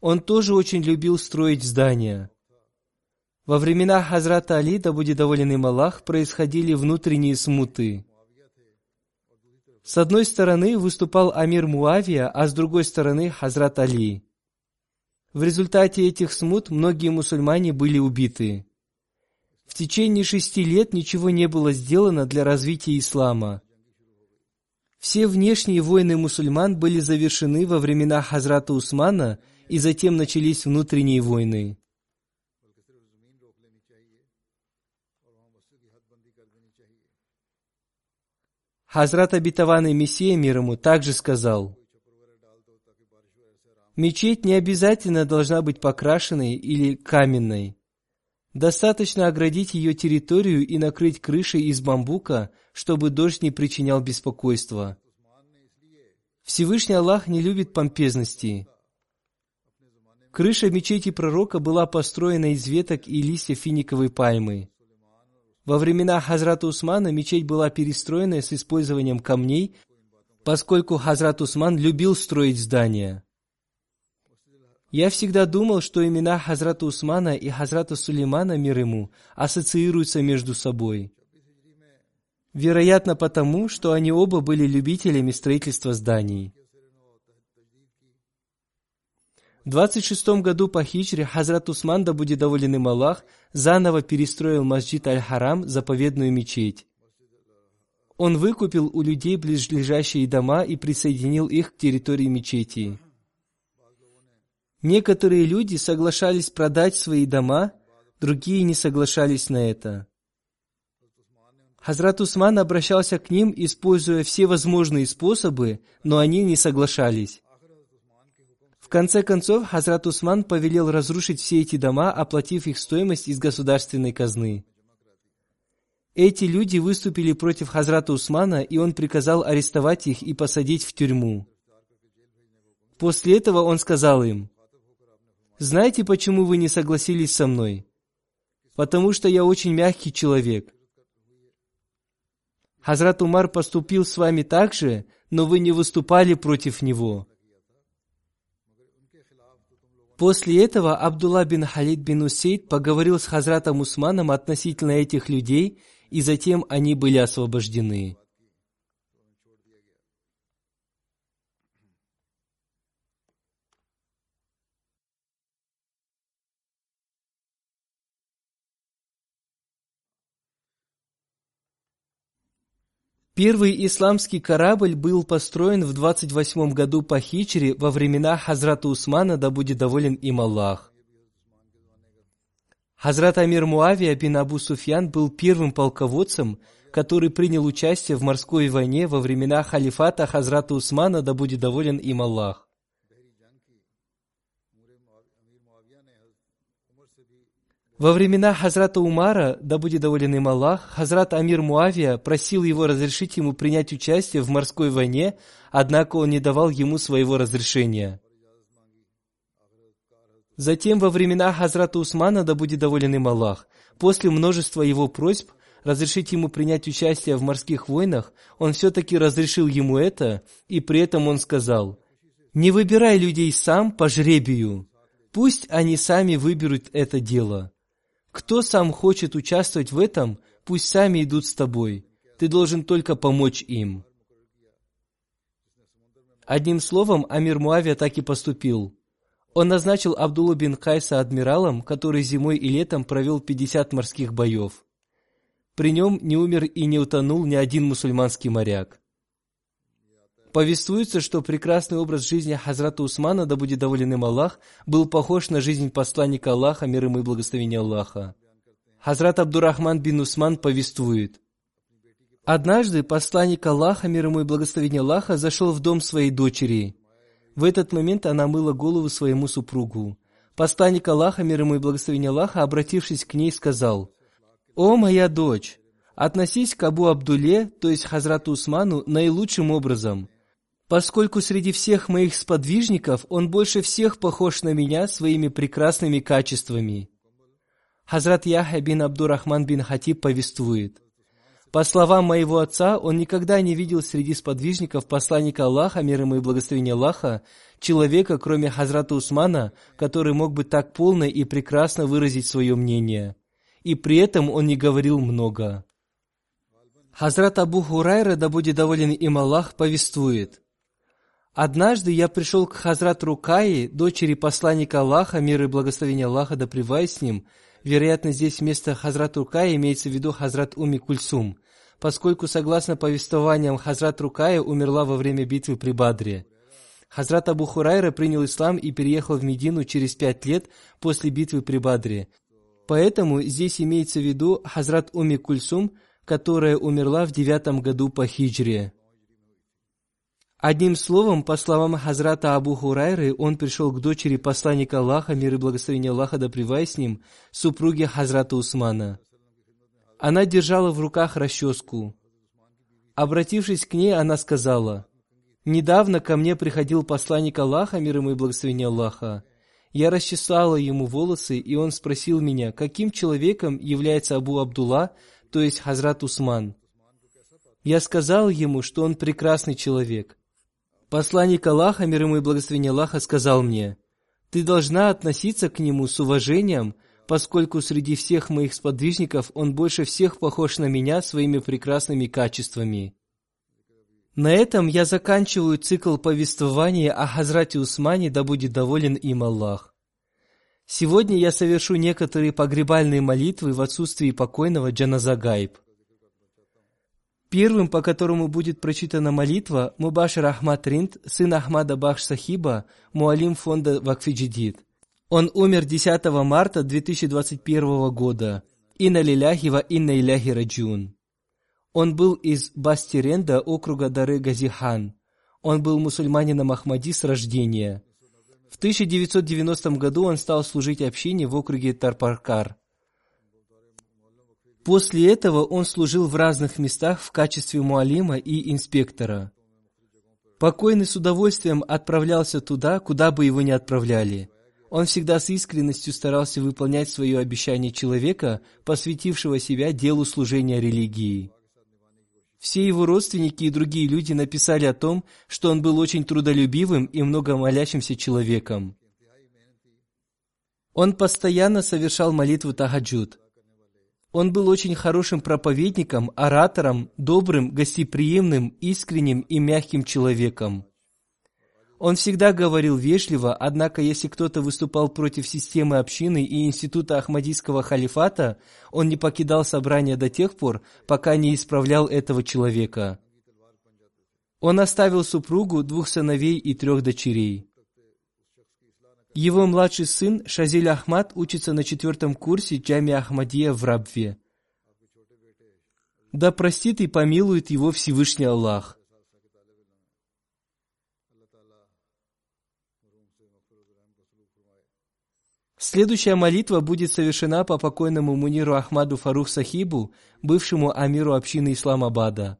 Он тоже очень любил строить здания. Во времена Хазрата Али, да будет доволен им Аллах, происходили внутренние смуты. С одной стороны выступал Амир Муавия, а с другой стороны Хазрат Али. В результате этих смут многие мусульмане были убиты. В течение шести лет ничего не было сделано для развития ислама. Все внешние войны мусульман были завершены во времена Хазрата Усмана, и затем начались внутренние войны. Хазрат обетованный Мессия мир ему также сказал – Мечеть не обязательно должна быть покрашенной или каменной. Достаточно оградить ее территорию и накрыть крышей из бамбука, чтобы дождь не причинял беспокойства. Всевышний Аллах не любит помпезности. Крыша мечети пророка была построена из веток и листьев финиковой пальмы. Во времена Хазрата Усмана мечеть была перестроена с использованием камней, поскольку Хазрат Усман любил строить здания. Я всегда думал, что имена Хазрата Усмана и Хазрата Сулеймана, мир ему, ассоциируются между собой. Вероятно потому, что они оба были любителями строительства зданий. В 26 году по хиджре Хазрат Усман, да будет доволен им Аллах, заново перестроил Масджид Аль-Харам, заповедную мечеть. Он выкупил у людей ближайшие дома и присоединил их к территории мечети. Некоторые люди соглашались продать свои дома, другие не соглашались на это. Хазрат Усман обращался к ним, используя все возможные способы, но они не соглашались. В конце концов, Хазрат Усман повелел разрушить все эти дома, оплатив их стоимость из государственной казны. Эти люди выступили против Хазрата Усмана, и он приказал арестовать их и посадить в тюрьму. После этого он сказал им, «Знаете, почему вы не согласились со мной? Потому что я очень мягкий человек. Хазрат Умар поступил с вами так же, но вы не выступали против него. После этого Абдулла бин Халид бин Усейд поговорил с Хазратом Усманом относительно этих людей – и затем они были освобождены. Первый исламский корабль был построен в 28 году по хичре во времена Хазрата Усмана, да будет доволен им Аллах. Хазрат Амир Муавия бин Абу Суфьян был первым полководцем, который принял участие в морской войне во времена халифата Хазрата Усмана, да будет доволен им Аллах. Во времена Хазрата Умара, да будет доволен им Аллах, Хазрат Амир Муавия просил его разрешить ему принять участие в морской войне, однако он не давал ему своего разрешения. Затем во времена Хазрата Усмана, да будет доволен им Аллах, после множества его просьб разрешить ему принять участие в морских войнах, он все-таки разрешил ему это, и при этом он сказал, «Не выбирай людей сам по жребию, пусть они сами выберут это дело. Кто сам хочет участвовать в этом, пусть сами идут с тобой, ты должен только помочь им». Одним словом, Амир Муавия так и поступил – он назначил Абдулла бин Кайса адмиралом, который зимой и летом провел 50 морских боев. При нем не умер и не утонул ни один мусульманский моряк. Повествуется, что прекрасный образ жизни Хазрата Усмана, да будет доволен им Аллах, был похож на жизнь посланника Аллаха, мир ему и благословения Аллаха. Хазрат Абдурахман бин Усман повествует. Однажды посланник Аллаха, мир ему и благословения Аллаха, зашел в дом своей дочери – в этот момент она мыла голову своему супругу. Посланник Аллаха, мир ему и благословение Аллаха, обратившись к ней, сказал, «О, моя дочь, относись к Абу Абдуле, то есть Хазрату Усману, наилучшим образом, поскольку среди всех моих сподвижников он больше всех похож на меня своими прекрасными качествами». Хазрат Яхя бин Абдурахман бин Хатиб повествует, по словам моего отца, он никогда не видел среди сподвижников посланника Аллаха, мир ему и благословения Аллаха, человека, кроме Хазрата Усмана, который мог бы так полно и прекрасно выразить свое мнение. И при этом он не говорил много. Хазрат Абу Хурайра, да будет доволен им Аллах, повествует. Однажды я пришел к Хазрат Рукаи, дочери посланника Аллаха, мир и благословения Аллаха, да с ним. Вероятно, здесь вместо Хазрат Рукаи имеется в виду Хазрат Уми Кульсум поскольку, согласно повествованиям, Хазрат Рукая умерла во время битвы при Бадре. Хазрат Абу Хурайра принял ислам и переехал в Медину через пять лет после битвы при Бадре. Поэтому здесь имеется в виду Хазрат Уми Кульсум, которая умерла в девятом году по хиджре. Одним словом, по словам Хазрата Абу Хурайры, он пришел к дочери посланника Аллаха, мир и благословение Аллаха да с ним, супруге Хазрата Усмана – она держала в руках расческу. Обратившись к ней, она сказала, «Недавно ко мне приходил посланник Аллаха, мир ему и благословение Аллаха. Я расчесала ему волосы, и он спросил меня, каким человеком является Абу Абдулла, то есть Хазрат Усман. Я сказал ему, что он прекрасный человек. Посланник Аллаха, мир ему и благословение Аллаха, сказал мне, «Ты должна относиться к нему с уважением, поскольку среди всех моих сподвижников он больше всех похож на меня своими прекрасными качествами. На этом я заканчиваю цикл повествования о Хазрате Усмане, да будет доволен им Аллах. Сегодня я совершу некоторые погребальные молитвы в отсутствии покойного Джаназа Гайб. Первым, по которому будет прочитана молитва, Мубашир Ахмад Ринд, сын Ахмада Бахш Сахиба, муалим фонда Вакфиджидид. Он умер 10 марта 2021 года. Инна лиляхи ва инна иляхи раджун. Он был из Бастиренда округа Дары Газихан. Он был мусульманином Ахмади с рождения. В 1990 году он стал служить общине в округе Тарпаркар. После этого он служил в разных местах в качестве муалима и инспектора. Покойный с удовольствием отправлялся туда, куда бы его ни отправляли. Он всегда с искренностью старался выполнять свое обещание человека, посвятившего себя делу служения религии. Все его родственники и другие люди написали о том, что он был очень трудолюбивым и много молящимся человеком. Он постоянно совершал молитву Тахаджуд. Он был очень хорошим проповедником, оратором, добрым, гостеприимным, искренним и мягким человеком. Он всегда говорил вежливо, однако если кто-то выступал против системы общины и института Ахмадийского халифата, он не покидал собрание до тех пор, пока не исправлял этого человека. Он оставил супругу, двух сыновей и трех дочерей. Его младший сын Шазиль Ахмад учится на четвертом курсе Джами Ахмадия в Рабве. Да простит и помилует его Всевышний Аллах. Следующая молитва будет совершена по покойному Муниру Ахмаду Фарух Сахибу, бывшему амиру общины Исламабада.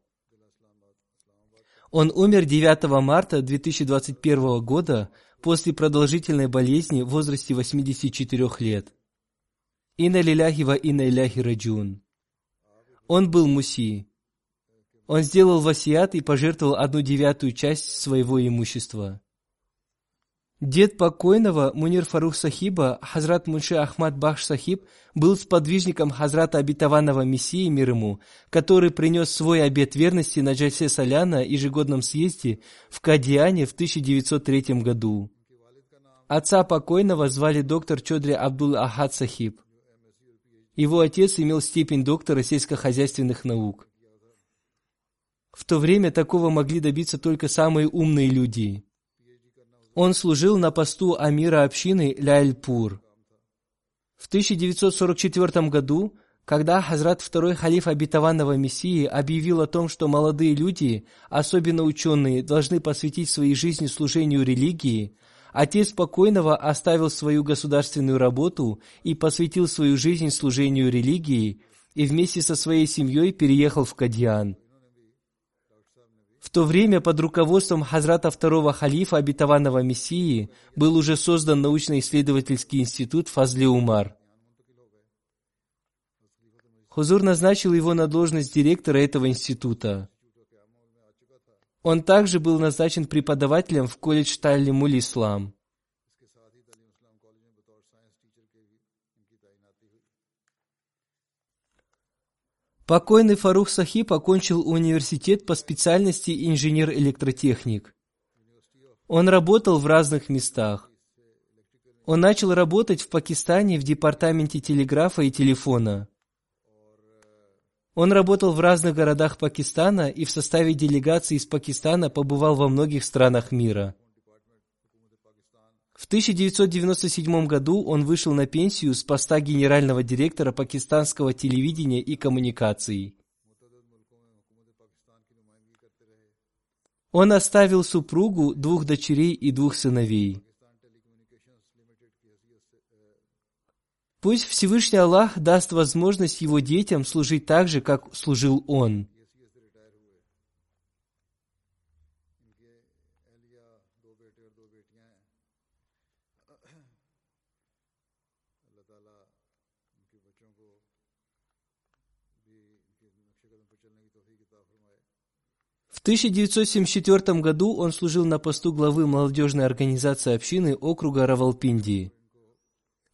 Он умер 9 марта 2021 года после продолжительной болезни в возрасте 84 лет. Инна лиляхи ва инна иляхи раджун. Он был муси. Он сделал васият и пожертвовал одну девятую часть своего имущества. Дед покойного Мунир Фарух Сахиба, Хазрат Мунши Ахмад Бахш Сахиб, был сподвижником Хазрата Обетованного Мессии мир ему, который принес свой обет верности на Джальсе Соляна ежегодном съезде в Кадиане в 1903 году. Отца покойного звали доктор Чодри Абдул Ахад Сахиб. Его отец имел степень доктора сельскохозяйственных наук. В то время такого могли добиться только самые умные люди. Он служил на посту амира общины Ляйльпур. В 1944 году, когда Хазрат второй халиф обетованного Мессии объявил о том, что молодые люди, особенно ученые, должны посвятить своей жизни служению религии, отец покойного оставил свою государственную работу и посвятил свою жизнь служению религии и вместе со своей семьей переехал в Кадьян – в то время под руководством Хазрата второго халифа обетованного Мессии был уже создан научно-исследовательский институт Фазли Умар. Хузур назначил его на должность директора этого института. Он также был назначен преподавателем в колледж Таллимуль Ислам. Покойный Фарух Сахиб окончил университет по специальности инженер-электротехник. Он работал в разных местах. Он начал работать в Пакистане в департаменте телеграфа и телефона. Он работал в разных городах Пакистана и в составе делегации из Пакистана побывал во многих странах мира. В 1997 году он вышел на пенсию с поста генерального директора пакистанского телевидения и коммуникаций. Он оставил супругу, двух дочерей и двух сыновей. Пусть Всевышний Аллах даст возможность его детям служить так же, как служил он – В 1974 году он служил на посту главы молодежной организации общины округа Равалпинди.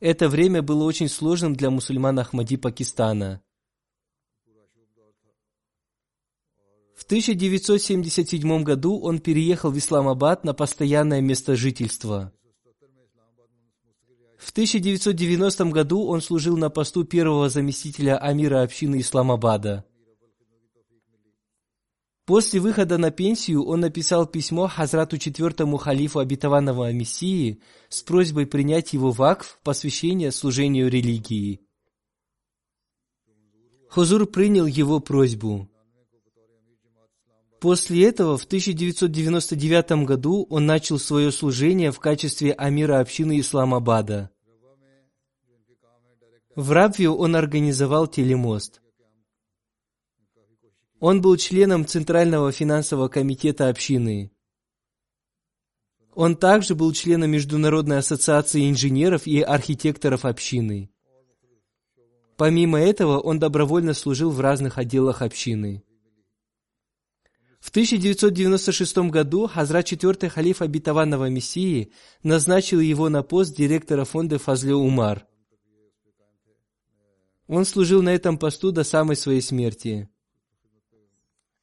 Это время было очень сложным для мусульман Ахмади Пакистана. В 1977 году он переехал в Исламабад на постоянное место жительства. В 1990 году он служил на посту первого заместителя амира общины Исламабада – После выхода на пенсию он написал письмо Хазрату четвертому халифу обетованного Мессии с просьбой принять его в акв посвящение служению религии. Хузур принял его просьбу. После этого в 1999 году он начал свое служение в качестве амира общины Исламабада. В Рабве он организовал телемост. Он был членом Центрального финансового комитета общины. Он также был членом Международной ассоциации инженеров и архитекторов общины. Помимо этого, он добровольно служил в разных отделах общины. В 1996 году Хазрат четвертый халиф обетованного Мессии назначил его на пост директора фонда Фазле Умар. Он служил на этом посту до самой своей смерти.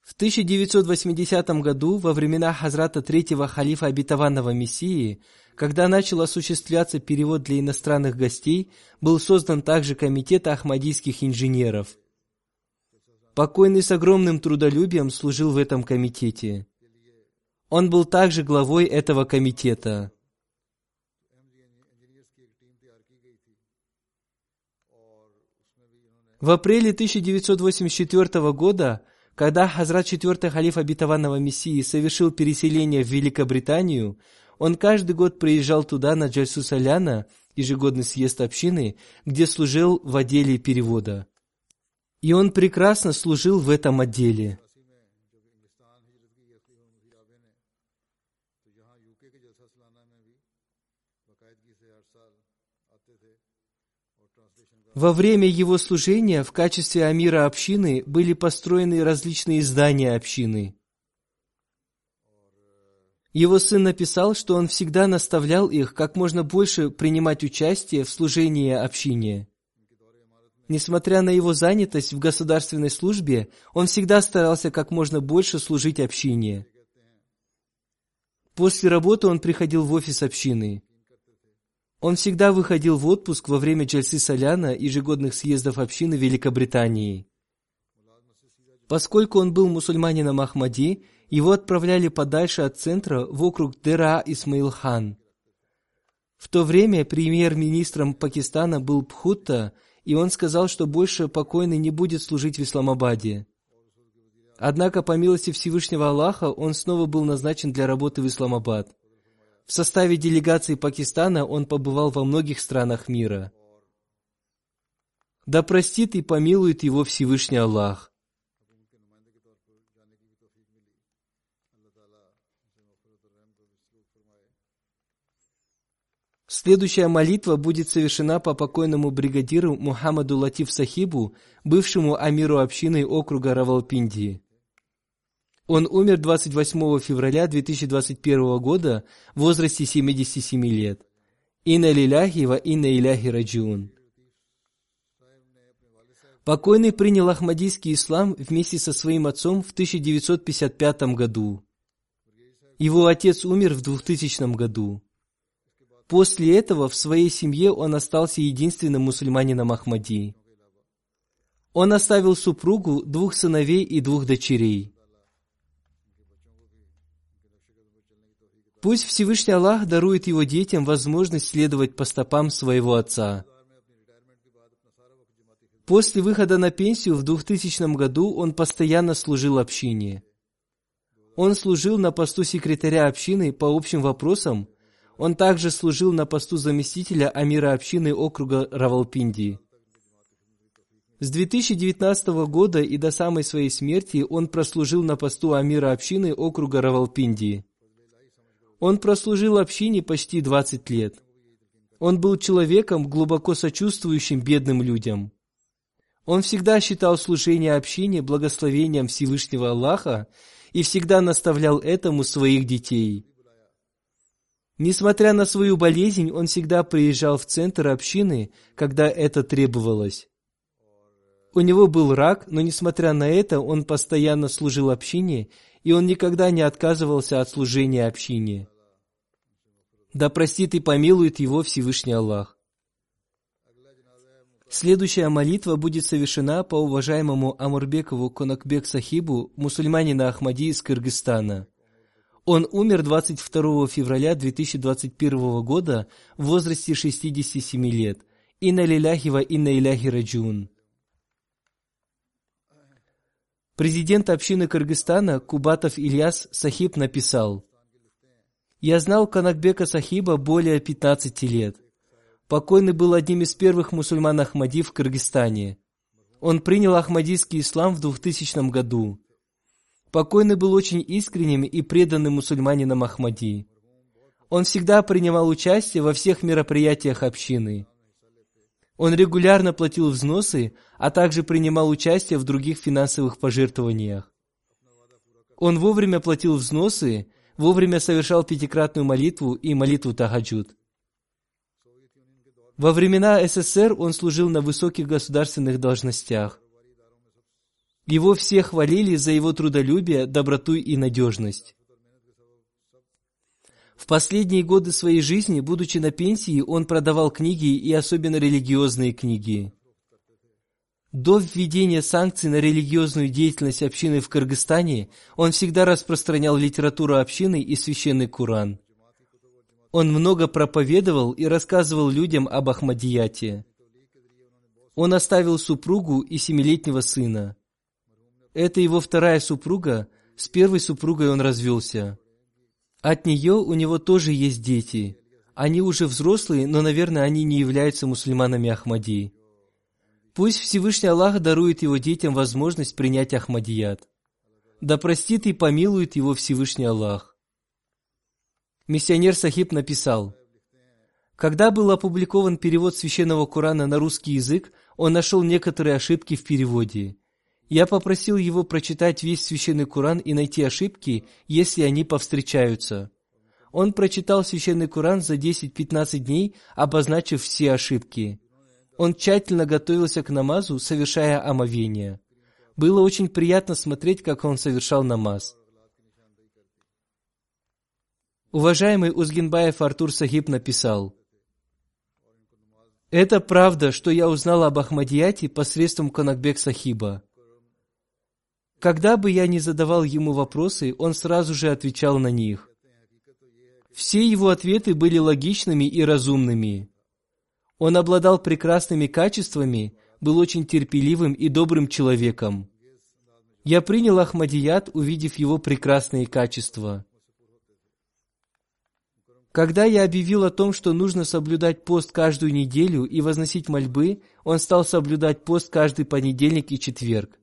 В 1980 году, во времена Хазрата третьего халифа обетованного Мессии, когда начал осуществляться перевод для иностранных гостей, был создан также комитет ахмадийских инженеров. Покойный с огромным трудолюбием служил в этом комитете. Он был также главой этого комитета. В апреле 1984 года, когда Хазрат четвертый халиф обетованного Мессии совершил переселение в Великобританию, он каждый год приезжал туда на Джальсу Саляна, ежегодный съезд общины, где служил в отделе перевода. И он прекрасно служил в этом отделе. Во время его служения в качестве амира общины были построены различные здания общины. Его сын написал, что он всегда наставлял их как можно больше принимать участие в служении общине. Несмотря на его занятость в государственной службе, он всегда старался как можно больше служить общине. После работы он приходил в офис общины. Он всегда выходил в отпуск во время Джальсы Соляна ежегодных съездов общины Великобритании. Поскольку он был мусульманином Ахмади, его отправляли подальше от центра в округ Дера Исмаил-хан. В то время премьер-министром Пакистана был Пхутта, и он сказал, что больше покойный не будет служить в Исламабаде. Однако, по милости Всевышнего Аллаха, он снова был назначен для работы в Исламабад. В составе делегации Пакистана он побывал во многих странах мира. Да простит и помилует его Всевышний Аллах. Следующая молитва будет совершена по покойному бригадиру Мухаммаду Латиф Сахибу, бывшему амиру общины округа Равалпиндии. Он умер 28 февраля 2021 года в возрасте 77 лет. Инна лиляхи ва инна иляхи раджиун. Покойный принял Ахмадийский ислам вместе со своим отцом в 1955 году. Его отец умер в 2000 году. После этого в своей семье он остался единственным мусульманином Ахмади. Он оставил супругу, двух сыновей и двух дочерей. Пусть Всевышний Аллах дарует его детям возможность следовать по стопам своего отца. После выхода на пенсию в 2000 году он постоянно служил общине. Он служил на посту секретаря общины по общим вопросам, он также служил на посту заместителя амира общины округа Равалпинди. С 2019 года и до самой своей смерти он прослужил на посту амира общины округа Равалпинди. Он прослужил общине почти 20 лет. Он был человеком, глубоко сочувствующим бедным людям. Он всегда считал служение общине благословением Всевышнего Аллаха и всегда наставлял этому своих детей – Несмотря на свою болезнь, он всегда приезжал в центр общины, когда это требовалось. У него был рак, но несмотря на это, он постоянно служил общине, и он никогда не отказывался от служения общине. Да простит и помилует его Всевышний Аллах. Следующая молитва будет совершена по уважаемому Амурбекову Конакбек Сахибу, мусульманина Ахмади из Кыргызстана. Он умер 22 февраля 2021 года в возрасте 67 лет. Инна лиляхи ва инна иляхи раджун. Президент общины Кыргызстана Кубатов Ильяс Сахиб написал, «Я знал Канакбека Сахиба более 15 лет. Покойный был одним из первых мусульман Ахмади в Кыргызстане. Он принял ахмадийский ислам в 2000 году. Покойный был очень искренним и преданным мусульманином Ахмади. Он всегда принимал участие во всех мероприятиях общины. Он регулярно платил взносы, а также принимал участие в других финансовых пожертвованиях. Он вовремя платил взносы, вовремя совершал пятикратную молитву и молитву Тахаджуд. Во времена СССР он служил на высоких государственных должностях. Его все хвалили за его трудолюбие, доброту и надежность. В последние годы своей жизни, будучи на пенсии, он продавал книги и особенно религиозные книги. До введения санкций на религиозную деятельность общины в Кыргызстане он всегда распространял литературу общины и священный Куран. Он много проповедовал и рассказывал людям об Ахмадияте. Он оставил супругу и семилетнего сына. Это его вторая супруга, с первой супругой он развелся. От нее у него тоже есть дети. Они уже взрослые, но, наверное, они не являются мусульманами Ахмади. Пусть Всевышний Аллах дарует его детям возможность принять Ахмадият. Да простит и помилует его Всевышний Аллах. Миссионер Сахиб написал, когда был опубликован перевод священного Корана на русский язык, он нашел некоторые ошибки в переводе. Я попросил его прочитать весь священный Коран и найти ошибки, если они повстречаются. Он прочитал священный Коран за 10-15 дней, обозначив все ошибки. Он тщательно готовился к намазу, совершая омовение. Было очень приятно смотреть, как он совершал намаз. Уважаемый Узгинбаев Артур Сахиб написал, «Это правда, что я узнал об Ахмадияте посредством Конакбек Сахиба. Когда бы я ни задавал ему вопросы, он сразу же отвечал на них. Все его ответы были логичными и разумными. Он обладал прекрасными качествами, был очень терпеливым и добрым человеком. Я принял Ахмадият, увидев его прекрасные качества. Когда я объявил о том, что нужно соблюдать пост каждую неделю и возносить мольбы, он стал соблюдать пост каждый понедельник и четверг.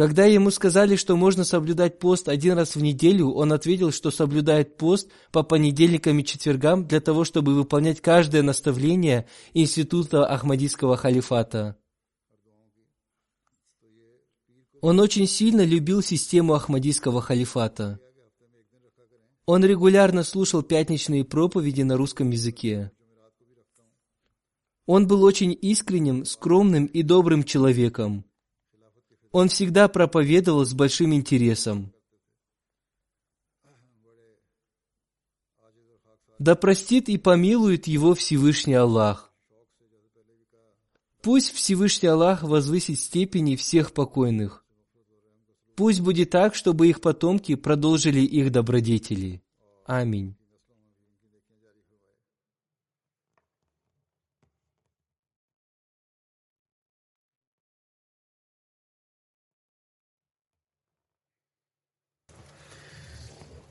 Когда ему сказали, что можно соблюдать пост один раз в неделю, он ответил, что соблюдает пост по понедельникам и четвергам для того, чтобы выполнять каждое наставление Института Ахмадийского халифата. Он очень сильно любил систему Ахмадийского халифата. Он регулярно слушал пятничные проповеди на русском языке. Он был очень искренним, скромным и добрым человеком. Он всегда проповедовал с большим интересом. Да простит и помилует его Всевышний Аллах. Пусть Всевышний Аллах возвысит степени всех покойных. Пусть будет так, чтобы их потомки продолжили их добродетели. Аминь.